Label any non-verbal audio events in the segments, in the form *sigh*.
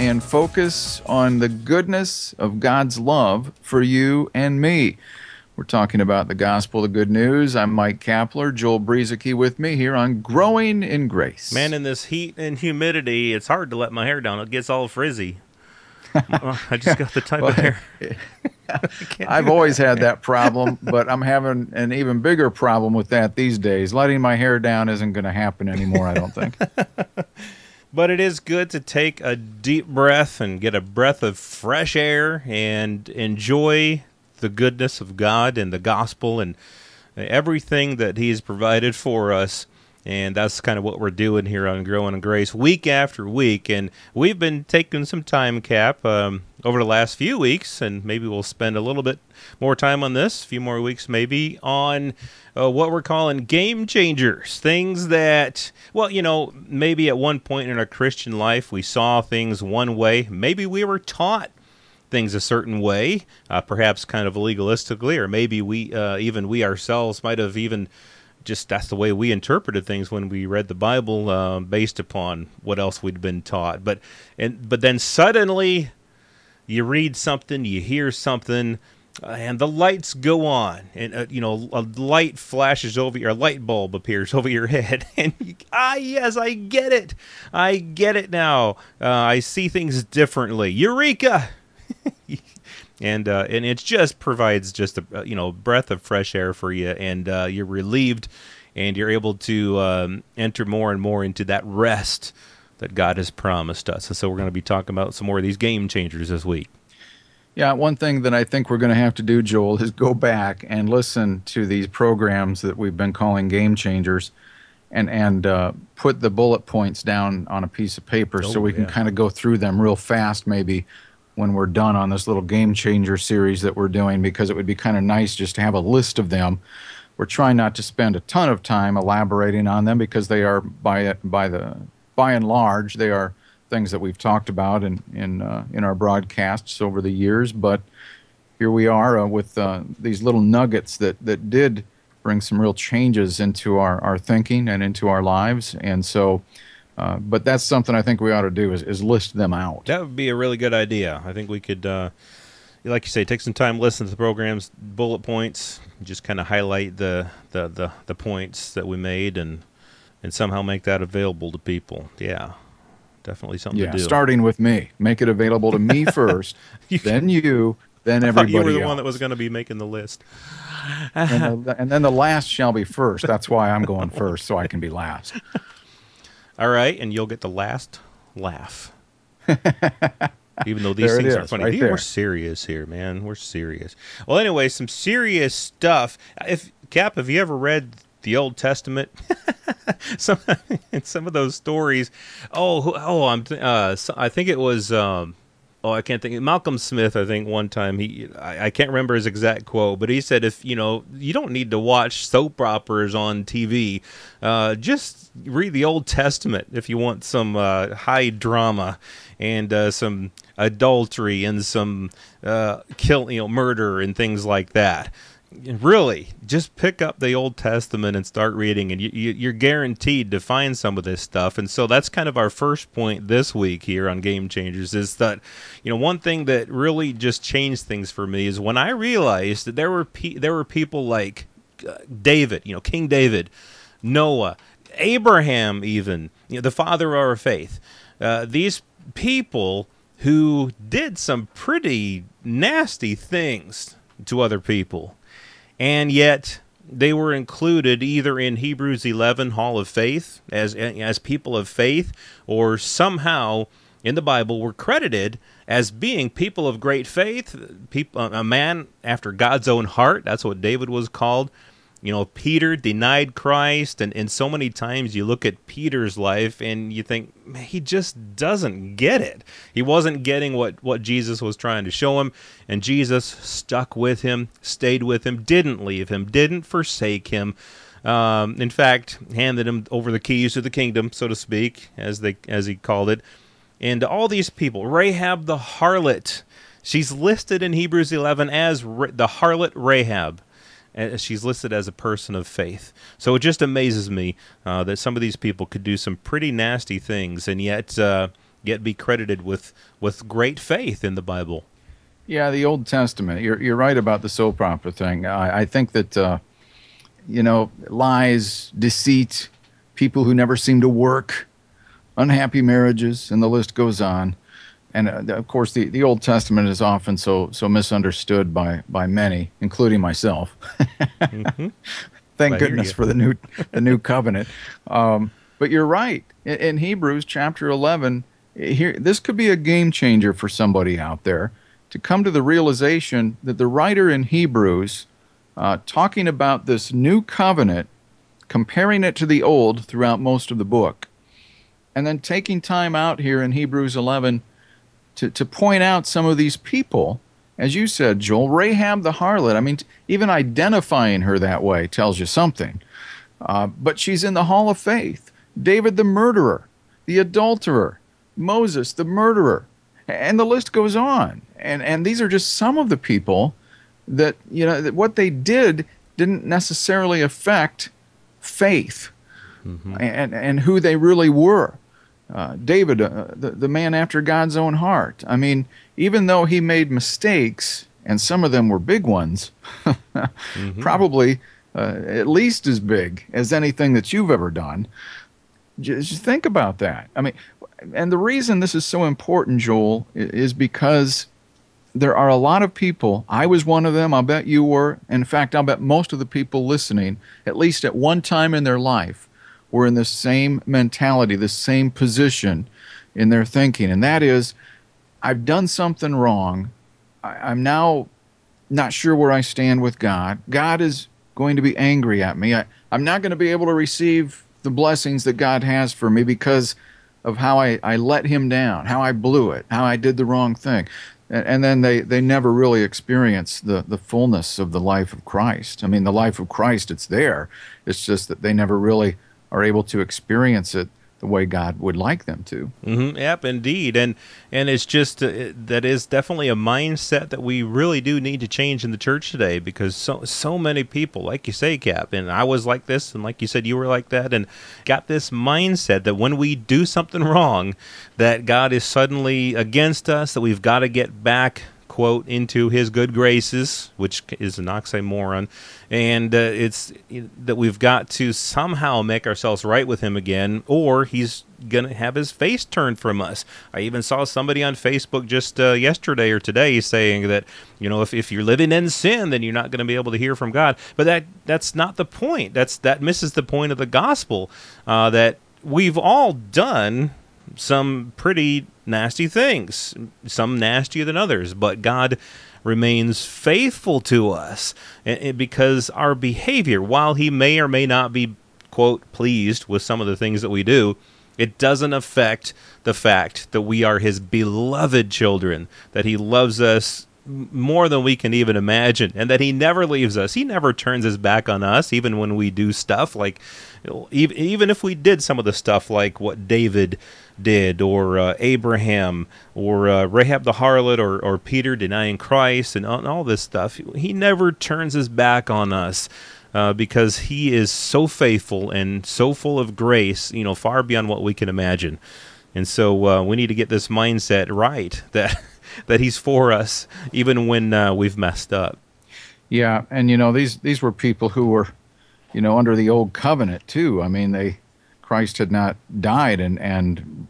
and focus on the goodness of God's love for you and me. We're talking about the gospel, the good news. I'm Mike Kapler, Joel Brueseke with me here on Growing in Grace. Man, in this heat and humidity, it's hard to let my hair down. It gets all frizzy. *laughs* I just got the type well, of hair. *laughs* I've always had that problem, but I'm having an even bigger problem with that these days. Letting my hair down isn't going to happen anymore, I don't think. *laughs* but it is good to take a deep breath and get a breath of fresh air and enjoy the goodness of God and the gospel and everything that He has provided for us. And that's kind of what we're doing here on Growing in Grace week after week. And we've been taking some time, Cap, um, over the last few weeks, and maybe we'll spend a little bit more time on this, a few more weeks maybe, on uh, what we're calling game changers. Things that, well, you know, maybe at one point in our Christian life we saw things one way. Maybe we were taught things a certain way, uh, perhaps kind of legalistically, or maybe we, uh, even we ourselves, might have even just that's the way we interpreted things when we read the Bible, uh, based upon what else we'd been taught. But and but then suddenly, you read something, you hear something, and the lights go on, and uh, you know a light flashes over your light bulb appears *laughs* over your head, *laughs* and you, ah yes, I get it, I get it now. Uh, I see things differently. Eureka! *laughs* and uh, and it just provides just a you know breath of fresh air for you, and uh, you're relieved, and you're able to um, enter more and more into that rest that God has promised us. And so we're going to be talking about some more of these game changers this week. Yeah, one thing that I think we're going to have to do, Joel, is go back and listen to these programs that we've been calling game changers, and and uh, put the bullet points down on a piece of paper oh, so we can kind of go through them real fast, maybe when we're done on this little game changer series that we're doing because it would be kind of nice just to have a list of them. We're trying not to spend a ton of time elaborating on them because they are by by the by and large they are things that we've talked about in in uh, in our broadcasts over the years. But here we are uh, with uh, these little nuggets that that did bring some real changes into our our thinking and into our lives, and so. Uh, but that's something I think we ought to do is, is list them out. That would be a really good idea. I think we could, uh, like you say, take some time, listen to the programs, bullet points, just kind of highlight the, the, the, the, points that we made and and somehow make that available to people. Yeah, Definitely something yeah, to do. starting with me. Make it available to me *laughs* first, you then you, then everybody You were the else. one that was going to be making the list. and, the, and then the last shall be first. That's why I'm going *laughs* first, so I can be last. All right, and you'll get the last laugh. *laughs* Even though these things are funny, right we're serious here, man. We're serious. Well, anyway, some serious stuff. If Cap, have you ever read the Old Testament? *laughs* some in *laughs* some of those stories. Oh, oh, I'm. Uh, I think it was. Um, oh, I can't think. Malcolm Smith, I think one time he, I, I, can't remember his exact quote, but he said, if you know, you don't need to watch soap operas on TV, uh, just read the Old Testament if you want some uh, high drama and uh, some adultery and some uh, kill, you know, murder and things like that really? Just pick up the old testament and start reading and you, you, are guaranteed to find some of this stuff. And so that's kind of our first point this week here on game changers is that you know one thing that really just changed things for me is when i realized that there were pe- there were people like uh, david you know king david noah abraham even you know the father of our faith. Uh, these people who did some pretty nasty things to other people and yet they were included either in Hebrews 11 Hall of Faith as as people of faith or somehow in the Bible were credited as being people of great faith, people, a man after God's own heart. That's what David was called. You know, Peter denied Christ, and, and so many times you look at Peter's life and you think, he just doesn't get it. He wasn't getting what, what Jesus was trying to show him, and Jesus stuck with him, stayed with him, didn't leave him, didn't forsake him. Um, in fact, handed him over the keys to the kingdom, so to speak, as they as he called it. And all these people, Rahab the harlot, she's listed in Hebrews 11 as the harlot Rahab she's listed as a person of faith. So it just amazes me uh, that some of these people could do some pretty nasty things and yet uh, yet be credited with with great faith in the Bible. Yeah, the Old Testament. You're you're right about the soap opera thing. I, I think that uh, you know lies, deceit, people who never seem to work, unhappy marriages, and the list goes on and uh, of course the, the Old Testament is often so so misunderstood by by many, including myself. mm-hmm. *laughs* Thank goodness for the new the new covenant. Um, but you're right. In, in, Hebrews chapter 11, here this could be a game changer for somebody out there to come to the realization that the writer in Hebrews, uh, talking about this new covenant, comparing it to the old throughout most of the book, and then taking time out here in Hebrews 11 to, to point out some of these people, as you said, Joel, Rahab the harlot. I mean, even identifying her that way tells you something. Uh, but she's in the hall of faith. David the murderer, the adulterer, Moses the murderer, and the list goes on. And and these are just some of the people that you know that what they did didn't necessarily affect faith mm-hmm. and and who they really were. Uh, David, uh, the, the man after God's own heart. I mean, even though he made mistakes, and some of them were big ones, *laughs* mm-hmm. probably uh, at least as big as anything that you've ever done. Just think about that. I mean, and the reason this is so important, Joel, is because there are a lot of people. I was one of them. I'll bet you were. In fact, I'll bet most of the people listening, at least at one time in their life, were in the same mentality, the same position in their thinking. And that is, I've done something wrong. I, am now not sure where I stand with God. God is going to be angry at me. I, I'm not going to be able to receive the blessings that God has for me because of how I, I let him down, how I blew it, how I did the wrong thing. And, and then they, they never really experience the, the fullness of the life of Christ. I mean, the life of Christ, it's there. It's just that they never really are able to experience it the way God would like them to. Mm-hmm. Yep, indeed, and and it's just uh, that is definitely a mindset that we really do need to change in the church today because so so many people, like you say, Cap, and I was like this, and like you said, you were like that, and got this mindset that when we do something *laughs* wrong, that God is suddenly against us, that we've got to get back quote into his good graces, which is an oxymoron, and uh, it's that we've got to somehow make ourselves right with him again, or he's going to have his face turned from us. I even saw somebody on Facebook just uh, yesterday or today saying that you know if, if you're living in sin, then you're not going to be able to hear from God. But that that's not the point. That's that misses the point of the gospel. Uh, that we've all done some pretty nasty things, some nastier than others, but God remains faithful to us because our behavior, while He may or may not be, quote, pleased with some of the things that we do, it doesn't affect the fact that we are His beloved children, that He loves us more than we can even imagine and that he never leaves us. He never turns his back on us even when we do stuff like even, if we did some of the stuff like what david did or uh, abraham or uh, rahab the harlot or, or peter denying christ and and all this stuff he never turns his back on us uh, because he is so faithful and so full of grace you know far beyond what we can imagine and so uh, we need to get this mindset right *laughs* that that He's for us, even when uh, we've messed up. Yeah, and you know these these were people who were, you know, under the old covenant too. I mean, they Christ had not died, and and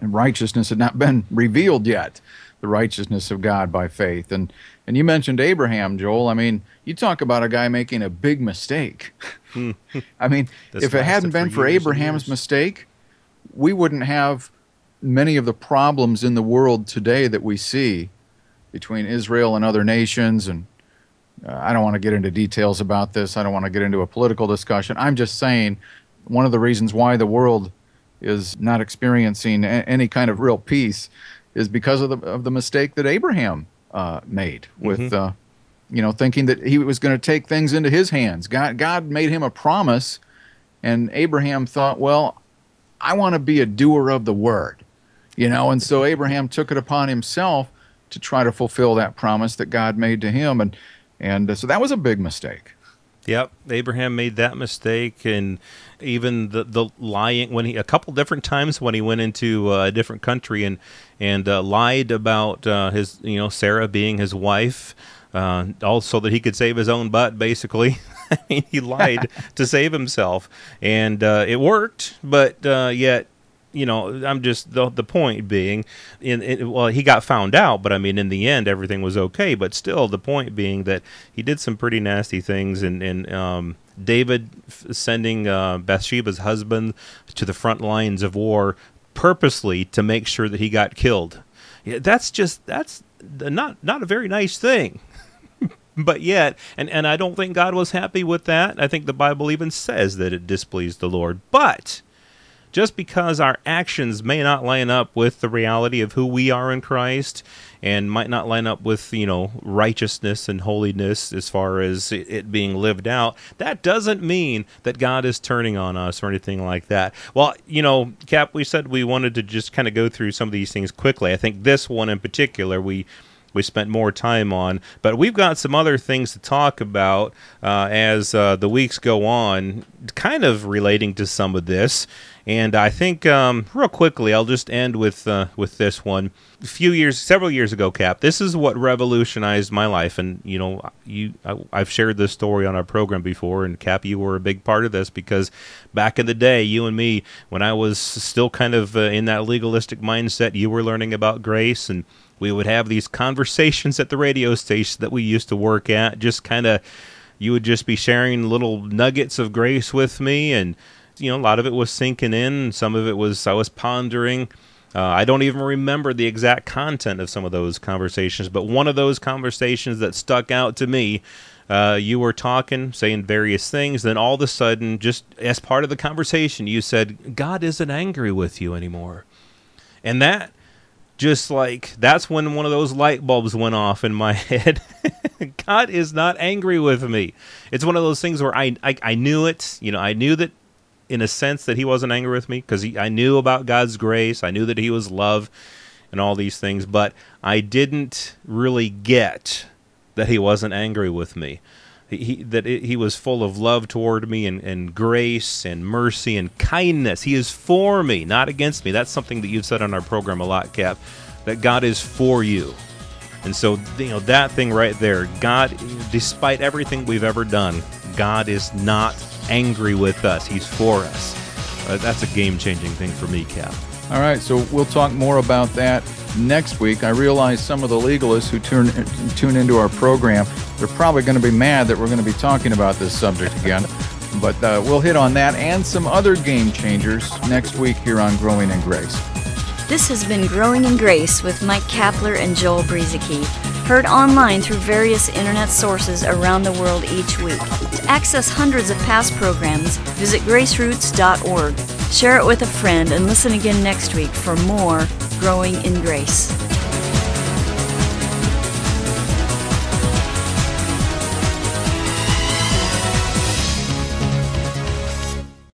righteousness had not *laughs* been revealed yet. The righteousness of God by faith, and and you mentioned Abraham, Joel. I mean, you talk about a guy making a big mistake. *laughs* I mean, *laughs* if it hadn't been for, for Abraham's mistake, we wouldn't have many of the problems in the world today that we see between Israel and other nations and uh, I don't want to get into details about this. I don't want to get into a political discussion. I'm just saying one of the reasons why the world is not experiencing a- any kind of real peace is because of the of the mistake that Abraham uh, made with. Mm-hmm. Uh, you know, thinking that he was going to take things into his hands. God, God made him a promise, and Abraham thought, well, I want to be a doer of the word, you know, and so Abraham took it upon himself to try to fulfill that promise that God made to him, and and uh, so that was a big mistake. Yep, Abraham made that mistake, and even the the lying when he a couple different times when he went into uh, a different country and and uh, lied about uh, his you know Sarah being his wife, uh, also that he could save his own butt. Basically, I *laughs* mean he lied *laughs* to save himself, and uh, it worked, but uh, yet you know, I'm just the the point being, in, in, well, he got found out, but I mean, in the end, everything was okay. But still, the point being that he did some pretty nasty things, and and um, David sending uh, Bathsheba's husband to the front lines of war purposely to make sure that he got killed. Yeah, that's just that's not not a very nice thing. *laughs* but yet, and, and I don't think God was happy with that. I think the Bible even says that it displeased the Lord. But just because our actions may not line up with the reality of who we are in Christ and might not line up with, you know, righteousness and holiness as far as it, being lived out, that doesn't mean that God is turning on us or anything like that. Well, you know, Cap, we said we wanted to just kind of go through some of these things quickly. I think this one in particular, we we spent more time on. But we've got some other things to talk about uh, as uh, the weeks go on, kind of relating to some of this. And I think, um, real quickly, I'll just end with uh, with this one. A few years, several years ago, Cap. This is what revolutionized my life, and you know, you I, I've shared this story on our program before, and Cap, you were a big part of this because back in the day, you and me, when I was still kind of uh, in that legalistic mindset, you were learning about grace, and we would have these conversations at the radio station that we used to work at, just kind of. You would just be sharing little nuggets of grace with me, and you know, a lot of it was sinking in. Some of it was I was pondering. Uh, I don't even remember the exact content of some of those conversations, but one of those conversations that stuck out to me, uh, you were talking, saying various things. Then all of a sudden, just as part of the conversation, you said, God isn't angry with you anymore. And that just like that's when one of those light bulbs went off in my *laughs* head. God is not angry with me. It's one of those things where I, I, I knew it. You know, I knew that in a sense that he wasn't angry with me because I knew about God's grace. I knew that he was love and all these things, but I didn't really get that he wasn't angry with me. He, that he was full of love toward me and, and grace and mercy and kindness. He is for me, not against me. That's something that you've said on our program a lot, Cap, that God is for you. And so, you know, that thing right there, God, despite everything we've ever done, God is not angry with us. He's for us. Uh, that's a game changing thing for me, Cap. All right, so we'll talk more about that next week. I realize some of the legalists who tune, tune into our program, they're probably going to be mad that we're going to be talking about this subject again. *laughs* But uh, we'll hit on that and some other game changers next week here on Growing in Grace. This has been Growing in Grace with Mike Kapler and Joel Brueseke, heard online through various internet sources around the world each week. To access hundreds of past programs, visit graceroots.org. Share it with a friend and listen again next week for more Growing in Grace.